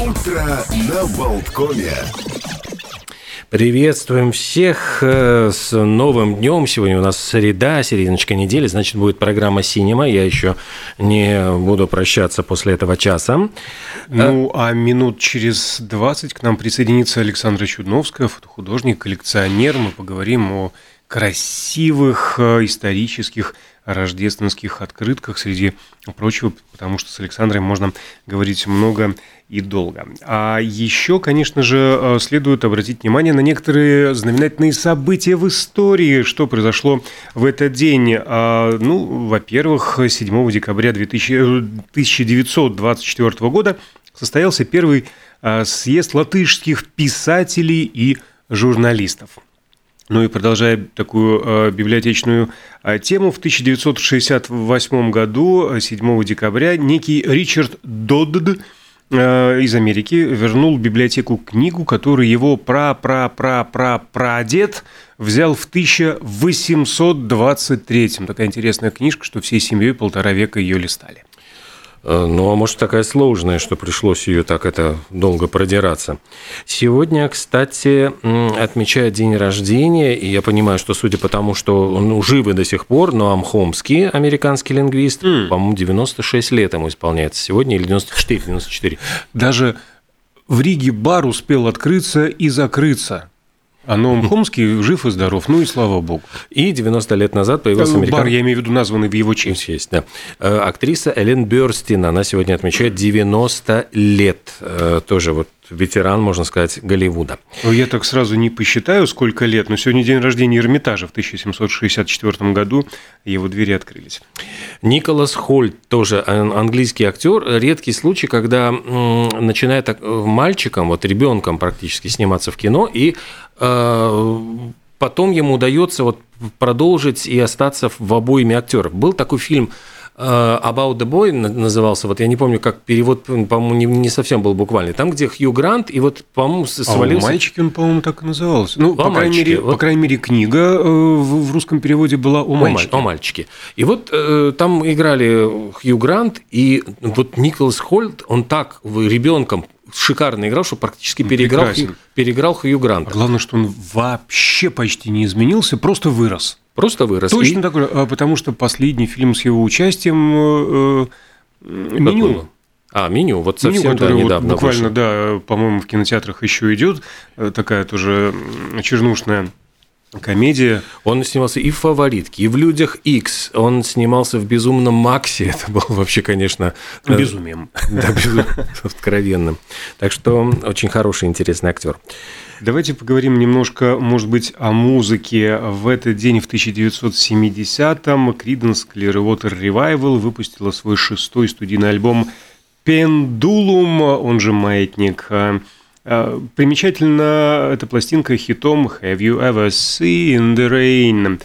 Утро на Болткоме. Приветствуем всех э, с новым днем. Сегодня у нас среда, серединочка недели, значит, будет программа «Синема». Я еще не буду прощаться после этого часа. Ну, а минут через 20 к нам присоединится Александра Чудновская, фотохудожник, коллекционер. Мы поговорим о красивых э, исторических рождественских открытках, среди прочего, потому что с Александрой можно говорить много и долго. А еще, конечно же, э, следует обратить внимание на некоторые знаменательные события в истории, что произошло в этот день. А, ну, во-первых, 7 декабря 1924 э, года состоялся первый съезд латышских писателей и журналистов. Ну и продолжая такую э, библиотечную э, тему, в 1968 году, 7 декабря, некий Ричард Додд э, из Америки вернул в библиотеку книгу, которую его пра-пра-пра-пра-прадед взял в 1823. Такая интересная книжка, что всей семьей полтора века ее листали. Э, ну, а может, такая сложная, что пришлось ее так это долго продираться. Сегодня, кстати, отмечает день рождения, и я понимаю, что судя по тому, что он ну, живы до сих пор, но Хомский, американский лингвист, mm. по-моему, 96 лет ему исполняется сегодня, или 94, 94. Даже в Риге бар успел открыться и закрыться. А Ноум Хомский жив и здоров, ну и слава богу. И 90 лет назад появился американский... Бар, я имею в виду, названный в его честь. Есть, да. Э, актриса Элен Бёрстин, она сегодня отмечает 90 лет. Э, тоже вот ветеран, можно сказать, Голливуда. Ну, я так сразу не посчитаю, сколько лет, но сегодня день рождения Эрмитажа в 1764 году, его двери открылись. Николас Хольт, тоже английский актер. Редкий случай, когда начинает э, мальчиком, вот ребенком практически сниматься в кино, и э, потом ему удается вот продолжить и остаться в обоими актеров. Был такой фильм About the Boy назывался, вот я не помню, как перевод, по-моему, не, не совсем был буквальный. Там, где Хью Грант, и вот, по-моему, свалился... А у мальчики он, по-моему, так и назывался. Ну, по, по, крайней, мере, вот... по крайней мере, книга э, в, в русском переводе была о мальчике. О, мальчике. И вот э, там играли Хью Грант, и вот Николас Хольт, он так ребенком шикарно играл, что практически переиграл, Хью, переиграл Хью Гранта. Главное, что он вообще почти не изменился, просто вырос. Просто вырос. Точно и... такой, а, потому что последний фильм с его участием э, э меню. А, меню, вот совсем меню, который да, недавно вот буквально, вышел. да, по-моему, в кинотеатрах еще идет, э, такая тоже чернушная комедия. Он снимался и в «Фаворитке», и в «Людях X. Он снимался в «Безумном Максе». Это был вообще, конечно... Э, Безумием. Да, безумием, откровенным. Так что очень хороший, интересный актер. Давайте поговорим немножко, может быть, о музыке. В этот день, в 1970-м, Creedence Clearwater Revival выпустила свой шестой студийный альбом «Пендулум», он же «Маятник». Примечательно эта пластинка хитом «Have you ever seen the rain?»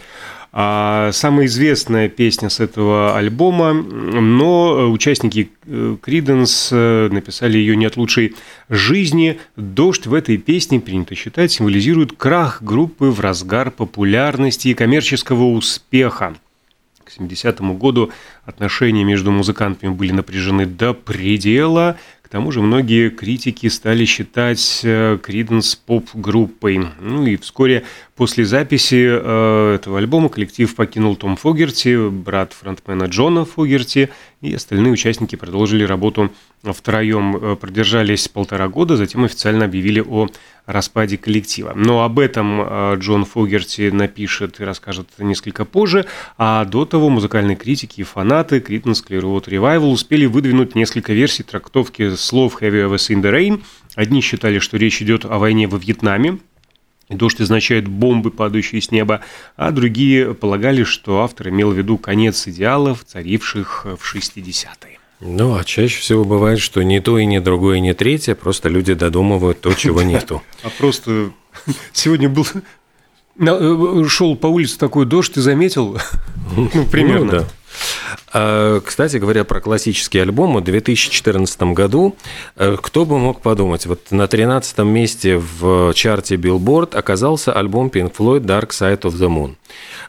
А самая известная песня с этого альбома, но участники Криденс э, написали ее не от лучшей жизни. Дождь в этой песне, принято считать, символизирует крах группы в разгар популярности и коммерческого успеха. К 70-му году отношения между музыкантами были напряжены до предела – тому же многие критики стали считать Криденс поп-группой. Ну и вскоре после записи э, этого альбома коллектив покинул Том Фогерти, брат фронтмена Джона Фогерти, и остальные участники продолжили работу втроем. Э, продержались полтора года, затем официально объявили о распаде коллектива. Но об этом э, Джон Фогерти напишет и расскажет несколько позже, а до того музыкальные критики и фанаты Creedence Clearwater Revival успели выдвинуть несколько версий трактовки слов Have You Ever Seen the Rain. Одни считали, что речь идет о войне во Вьетнаме, и дождь означает бомбы, падающие с неба, а другие полагали, что автор имел в виду конец идеалов, царивших в 60-е. Ну, а чаще всего бывает, что не то и не другое, и не третье, просто люди додумывают то, чего нету. А просто сегодня был э, шел по улице такой дождь, ты заметил? Ну, примерно. А, кстати говоря, про классические альбомы, в 2014 году, э, кто бы мог подумать, вот на 13 месте в чарте Billboard оказался альбом Pink Floyd Dark Side of the Moon.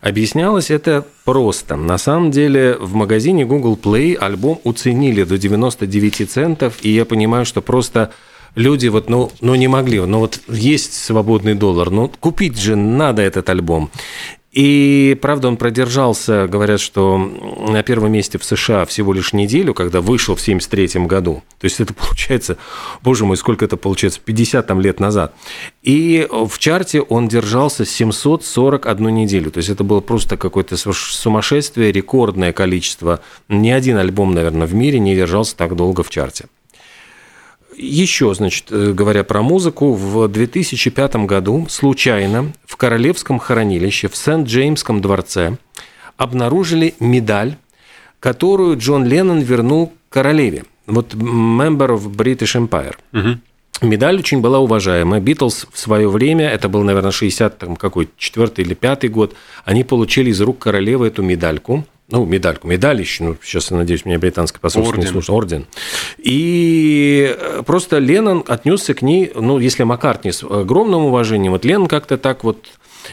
Объяснялось это просто. На самом деле в магазине Google Play альбом уценили до 99 центов, и я понимаю, что просто люди вот, ну, ну не могли, ну вот есть свободный доллар, ну купить же надо этот альбом. И, правда, он продержался, говорят, что на первом месте в США всего лишь неделю, когда вышел в 1973 году. То есть это получается, боже мой, сколько это получается, 50 там, лет назад. И в чарте он держался 741 неделю. То есть это было просто какое-то сумасшествие, рекордное количество. Ни один альбом, наверное, в мире не держался так долго в чарте. Еще, значит, э, говоря про музыку, в 2005 году случайно в Королевском хранилище в Сент-Джеймском дворце обнаружили медаль, которую Джон Леннон вернул королеве. Вот member of British Empire. Угу. Медаль очень была уважаемая. Битлз в свое время, это был, наверное, 60 там, какой, 4 или 5 год, они получили из рук королевы эту медальку ну, медальку, медалище, ну, сейчас, я надеюсь, меня британское посольство орден. не слушает, орден. И э, просто Леннон отнесся к ней, ну, если Маккартни с огромным уважением, вот Леннон как-то так вот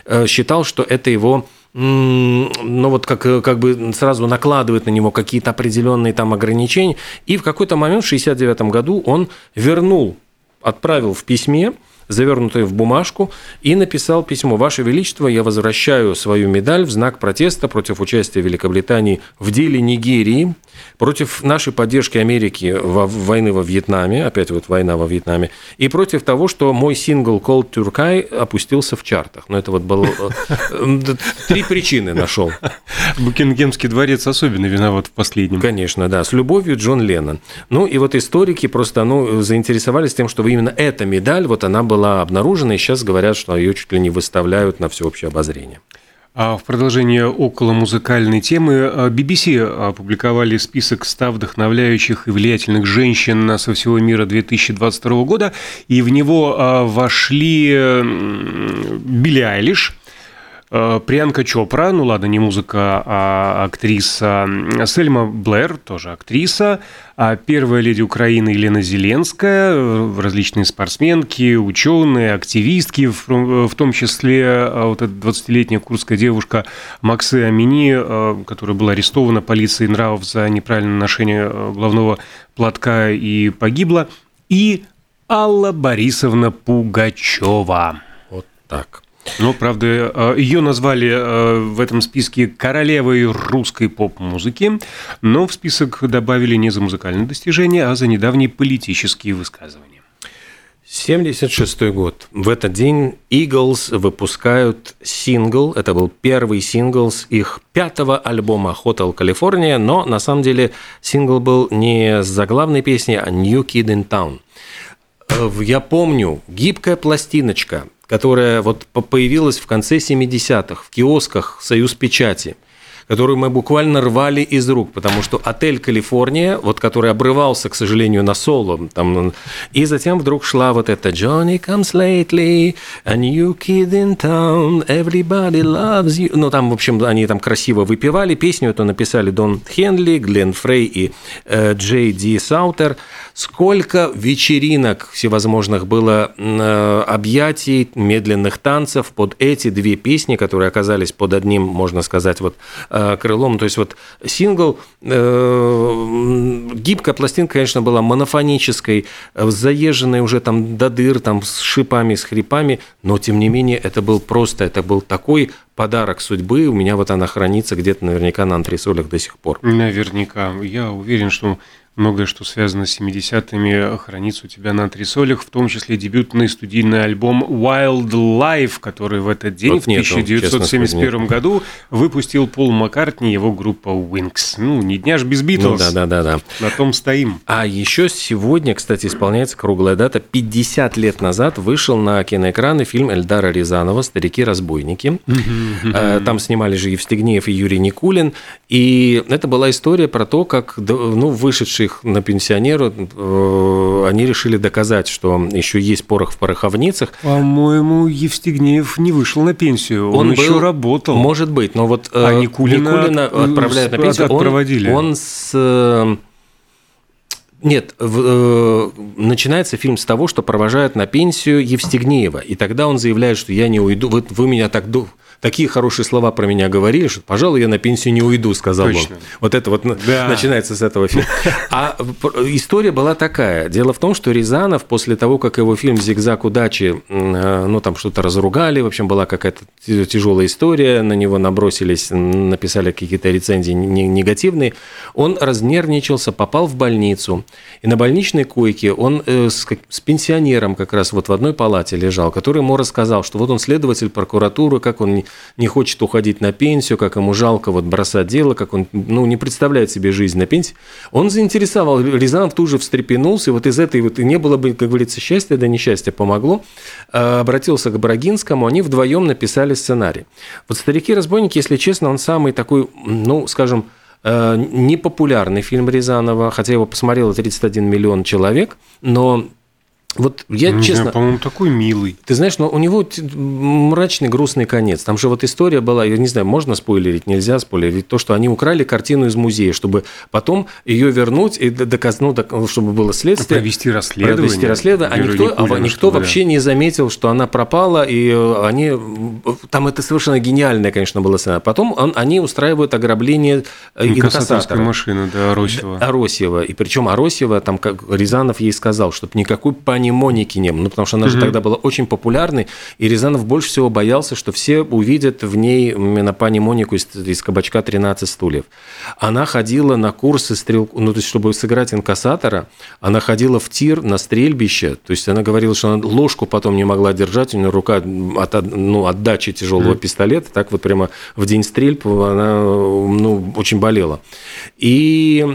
э, считал, что это его ну вот как, как бы сразу накладывает на него какие-то определенные там ограничения. И в какой-то момент в 69 году он вернул, отправил в письме завернутое в бумажку, и написал письмо «Ваше Величество, я возвращаю свою медаль в знак протеста против участия Великобритании в деле Нигерии, против нашей поддержки Америки во войны во Вьетнаме, опять вот война во Вьетнаме, и против того, что мой сингл «Cold Turkey» опустился в чартах. Но это вот было... Э, три причины нашел. Букингемский дворец особенно виноват в последнем. Конечно, да. С любовью Джон Леннон. Ну и вот историки просто ну, заинтересовались тем, что именно эта медаль, вот она была обнаружена, и сейчас говорят, что ее чуть ли не выставляют на всеобщее обозрение. А в продолжение около музыкальной темы BBC опубликовали список 100 вдохновляющих и влиятельных женщин со всего мира 2022 года, и в него а, вошли Билли Айлиш, Э, Приянка Чопра, ну ладно, не музыка, а актриса. Сельма Блэр, тоже актриса. А первая леди Украины Елена Зеленская, э, различные спортсменки, ученые, активистки, в том числе э, вот эта 20-летняя курская девушка Максы Амини, которая была арестована полицией нравов за неправильное ношение головного платка и погибла. И Алла Борисовна Пугачева. Вот так. Ну, правда, э, ее назвали э, в этом списке королевой русской поп-музыки, но в список добавили не за музыкальные достижения, а за недавние политические высказывания. 76 год. В этот день Eagles выпускают сингл. Это был первый сингл с их пятого альбома Hotel California, но на самом деле сингл был не с заглавной песней, а New Kid in Town. Э, я помню, гибкая пластиночка, которая вот появилась в конце 70-х в киосках «Союз печати», которую мы буквально рвали из рук, потому что отель «Калифорния», вот который обрывался, к сожалению, на соло, там, и затем вдруг шла вот эта «Johnny comes lately, a new kid in town, everybody loves you». Ну, там, в общем, они там красиво выпивали. Песню эту написали Дон Хенли, Глен Фрей и э, Джей Ди Саутер. Сколько вечеринок всевозможных было э, объятий, медленных танцев под эти две песни, которые оказались под одним, можно сказать, вот Э, крылом. То есть вот сингл, э, гибкая пластинка, конечно, была монофонической, э, заезженной уже там до дыр, там с шипами, с хрипами, но тем не менее это был просто, это был такой подарок судьбы. У меня вот она хранится где-то наверняка на антресолях до сих пор. Наверняка. Я уверен, что Многое, что связано с 70-ми, хранится у тебя на антресолях, в том числе дебютный студийный альбом Wild Life, который в этот день, вот в 1971 году, выпустил Пол Маккартни и его группа Wings. Ну, не дня ж без Битлз. Ну, да, да, да, да. На том стоим. А еще сегодня, кстати, исполняется круглая дата. 50 лет назад вышел на киноэкраны фильм Эльдара Рязанова «Старики-разбойники». Э, там снимали же Евстигнеев и Юрий Никулин. И это была история про то, как ну, вышедший их на пенсионеру, э, они решили доказать, что еще есть порох в пороховницах. По-моему, Евстигнеев не вышел на пенсию, он, он еще был, работал. Может быть, но вот а Никулина, Никулина отправляют на пенсию. Отпроводили. Он, он с нет, в, э, начинается фильм с того, что провожают на пенсию Евстигнеева, и тогда он заявляет, что я не уйду, вы, вы меня так такие хорошие слова про меня говорили, что, пожалуй, я на пенсию не уйду, сказал Точно. он. Вот это вот да. начинается с этого фильма. А история была такая. Дело в том, что Рязанов после того, как его фильм «Зигзаг удачи», э, ну, там что-то разругали, в общем, была какая-то тяжелая история, на него набросились, написали какие-то рецензии негативные, он разнервничался, попал в больницу, и на больничной койке он э, с, с пенсионером как раз вот в одной палате лежал, который ему рассказал, что вот он следователь прокуратуры, как он не хочет уходить на пенсию, как ему жалко вот бросать дело, как он ну, не представляет себе жизнь на пенсии. Он заинтересовал, Рязанов тут же встрепенулся, и вот из этой вот и не было бы, как говорится, счастья, да несчастья помогло, а, обратился к Брагинскому, они вдвоем написали сценарий. Вот «Старики-разбойники», если честно, он самый такой, ну, скажем, э, непопулярный фильм Рязанова, хотя его посмотрело 31 миллион человек, но вот я, ну, честно... По-моему, такой милый. Ты знаешь, но у него мрачный, грустный конец. Там же вот история была, я не знаю, можно спойлерить, нельзя спойлерить, то, что они украли картину из музея, чтобы потом ее вернуть и доказать, ну, чтобы было следствие. Провести расследование. Провести расследование. А никто, а никто вообще не заметил, что она пропала, и они... Там это совершенно гениальная, конечно, была сцена. Потом он, они устраивают ограбление э, инкассатора. машины, да, Аросьева. Аросьева. И причем Аросьева, там, как Рязанов ей сказал, чтобы никакой Ани Моники не было, ну, потому что она же тогда была очень популярной, и Рязанов больше всего боялся, что все увидят в ней именно пани Монику из, из кабачка «13 стульев». Она ходила на курсы стрелку, ну, то есть, чтобы сыграть инкассатора, она ходила в тир на стрельбище, то есть, она говорила, что она ложку потом не могла держать, у нее рука от, ну, отдачи тяжелого пистолета, так вот прямо в день стрельб она ну, очень болела. И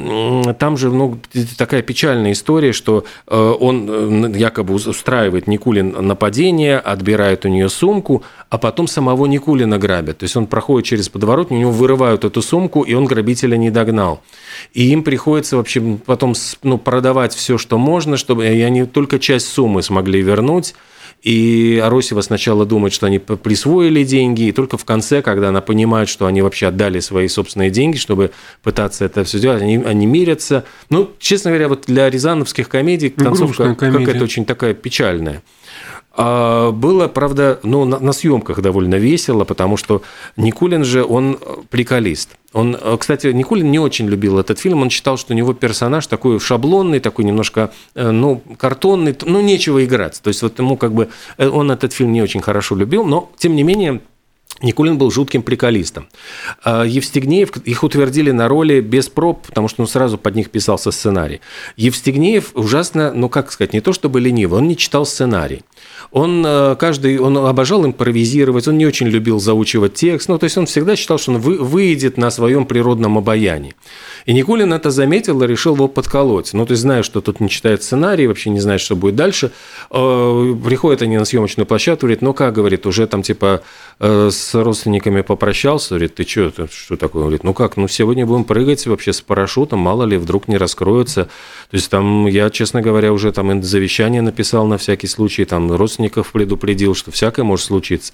там же ну, такая печальная история, что э, он э, якобы устраивает Никулин нападение, отбирает у нее сумку, а потом самого Никулина грабят. То есть он проходит через подворотню, у него вырывают эту сумку, и он грабителя не догнал. И им приходится вообще потом ну, продавать все, что можно, чтобы и они только часть суммы смогли вернуть. И Аросева сначала думает, что они присвоили деньги, и только в конце, когда она понимает, что они вообще отдали свои собственные деньги, чтобы пытаться это все сделать, они, они мирятся. Ну, честно говоря, вот для рязановских комедий ну, концовка какая-то очень такая печальная. А было, правда, ну, на, на съемках довольно весело, потому что Никулин же, он приколист. Он, кстати, Никулин не очень любил этот фильм, он считал, что у него персонаж такой шаблонный, такой немножко, э, ну, картонный, ну, нечего играть. То есть вот ему как бы, э, он этот фильм не очень хорошо любил, но, тем не менее, Никулин был жутким приколистом. А Евстигнеев, их утвердили на роли без проб, потому что ну, сразу под них писался сценарий. Евстигнеев ужасно, ну как сказать, не то чтобы ленивый, он не читал сценарий. Он э, каждый, он обожал импровизировать, он не очень любил заучивать текст, ну то есть он всегда считал, что он вы, выйдет на своем природном обаянии. И Никулин это заметил и решил его подколоть. Ну, то есть, зная, что тут не читает сценарий, вообще не знает, что будет дальше, э, приходят они на съемочную площадку, говорит, ну как, говорит, уже там типа э, с родственниками попрощался, говорит, ты что, что такое? Говорит, ну как, ну сегодня будем прыгать вообще с парашютом, мало ли, вдруг не раскроется. То есть там я, честно говоря, уже там завещание написал на всякий случай, там родственников предупредил, что всякое может случиться.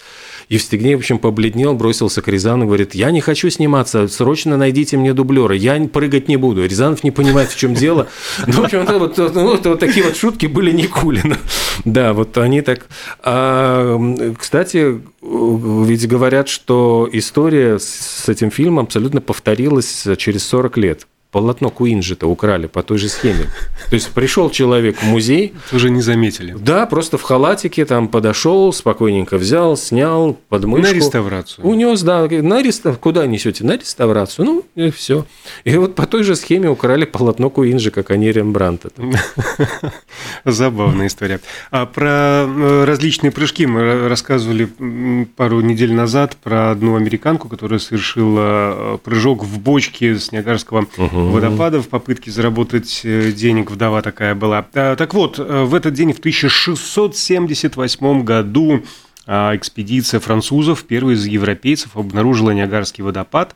Евстигней, в общем, побледнел, бросился к Рязану, говорит, я не хочу сниматься, срочно найдите мне дублера, я прыгать не буду. Рязанов не понимает, в чем дело. Ну, в общем, вот, ну, вот, вот такие вот шутки были Никулина. Да, вот они так... А, кстати, ведь говорят, что история с этим фильмом абсолютно повторилась через 40 лет полотно Куинджи-то украли по той же схеме. То есть пришел человек в музей. Уже не заметили. Да, просто в халатике там подошел, спокойненько взял, снял подмышку. На реставрацию. Унес, да. На рестав... Куда несете? На реставрацию. Ну, и все. И вот по той же схеме украли полотно Куинджи, как они Рембранта. Забавная история. А про э, различные прыжки мы рассказывали пару недель назад про одну американку, которая совершила э, прыжок в бочке с Ниагарского угу водопадов, попытки заработать э, денег, вдова такая была. А, так вот, э, в этот день, в 1678 году, а, экспедиция французов, первый из европейцев, обнаружила Ниагарский водопад.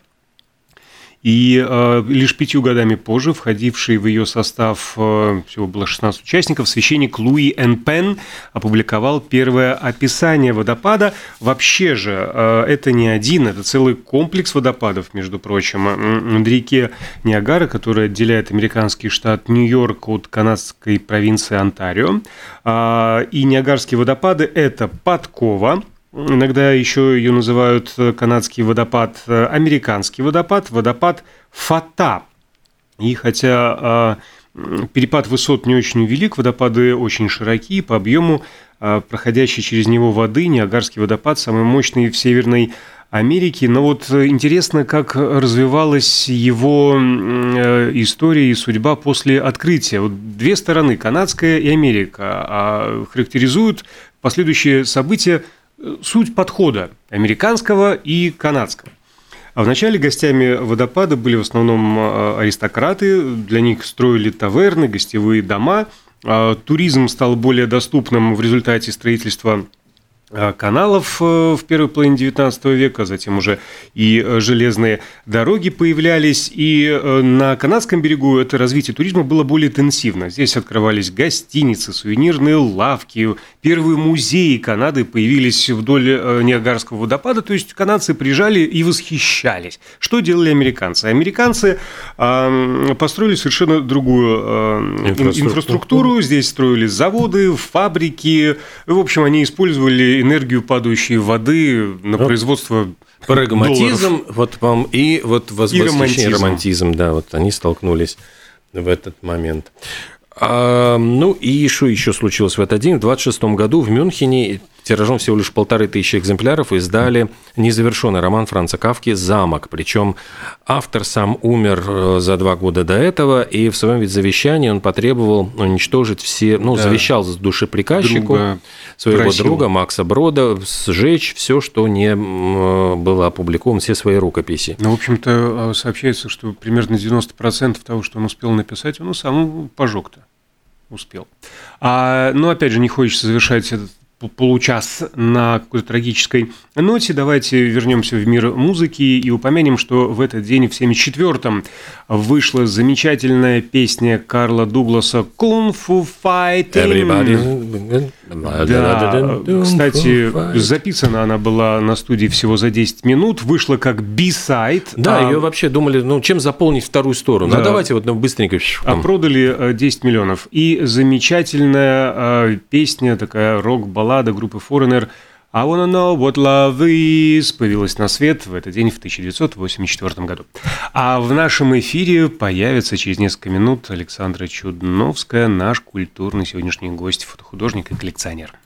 И э, лишь пятью годами позже, входивший в ее состав, э, всего было 16 участников, священник Луи Н. Пен опубликовал первое описание водопада. Вообще же, э, это не один, это целый комплекс водопадов, между прочим. На реке Ниагара, которая отделяет американский штат Нью-Йорк от канадской провинции Онтарио. Э, и Ниагарские водопады – это подкова – Иногда еще ее называют э, канадский водопад, э, американский водопад, водопад Фата. И хотя э, перепад высот не очень велик, водопады очень широкие по объему, проходящий через него воды, Ниагарский водопад самый мощный в Северной Америке. Но вот интересно, как развивалась его история и судьба после открытия. Вот две стороны, канадская и Америка, а характеризуют последующие события суть подхода американского и канадского. А вначале гостями водопада были в основном а, аристократы, для них строили таверны, гостевые дома. А туризм стал более доступным в результате строительства каналов э, в первой половине XIX века, затем уже и э, железные дороги появлялись, и на канадском берегу это развитие туризма было более интенсивно. Здесь открывались гостиницы, сувенирные лавки, первые музеи Канады появились вдоль Ниагарского водопада, то есть канадцы приезжали и восхищались. Что делали американцы? Американцы построили совершенно другую инфраструктуру. инфраструктуру, здесь строили заводы, фабрики, в общем, они использовали энергию падающей воды на производство Прагматизм, вот вам и вот возвращение романтизм. да, вот они столкнулись в этот момент. А, ну и что еще случилось в этот день? В 26 году в Мюнхене тиражом всего лишь полторы тысячи экземпляров издали незавершенный роман Франца Кавки «Замок». Причем автор сам умер э, за два года до этого, и в своем ведь завещании он потребовал уничтожить все, ну, да. завещал с душеприказчику друга своего просил. друга Макса Брода сжечь все, что не было опубликовано, все свои рукописи. Ну, в общем-то, а, сообщается, что примерно 90% того, что он успел написать, он сам пожег-то успел. А, но опять же, не хочется завершать этот получас на какой-то трагической ноте. Давайте вернемся в мир музыки и упомянем, что в этот день, в 1974-м, вышла замечательная песня Карла Дугласа «Kung Fu Fighting». Да, кстати, записана она была на студии всего за 10 минут, вышла как B-сайт. Да, а... ее вообще думали, ну, чем заполнить вторую сторону. Да. А давайте вот ну, быстренько. А продали 10 э, миллионов. И замечательная песня, такая рок-баллада группы Foreigner I wanna know what love is появилась на свет в этот день в 1984 году. А в нашем эфире появится через несколько минут Александра Чудновская, наш культурный сегодняшний гость, фотохудожник и коллекционер.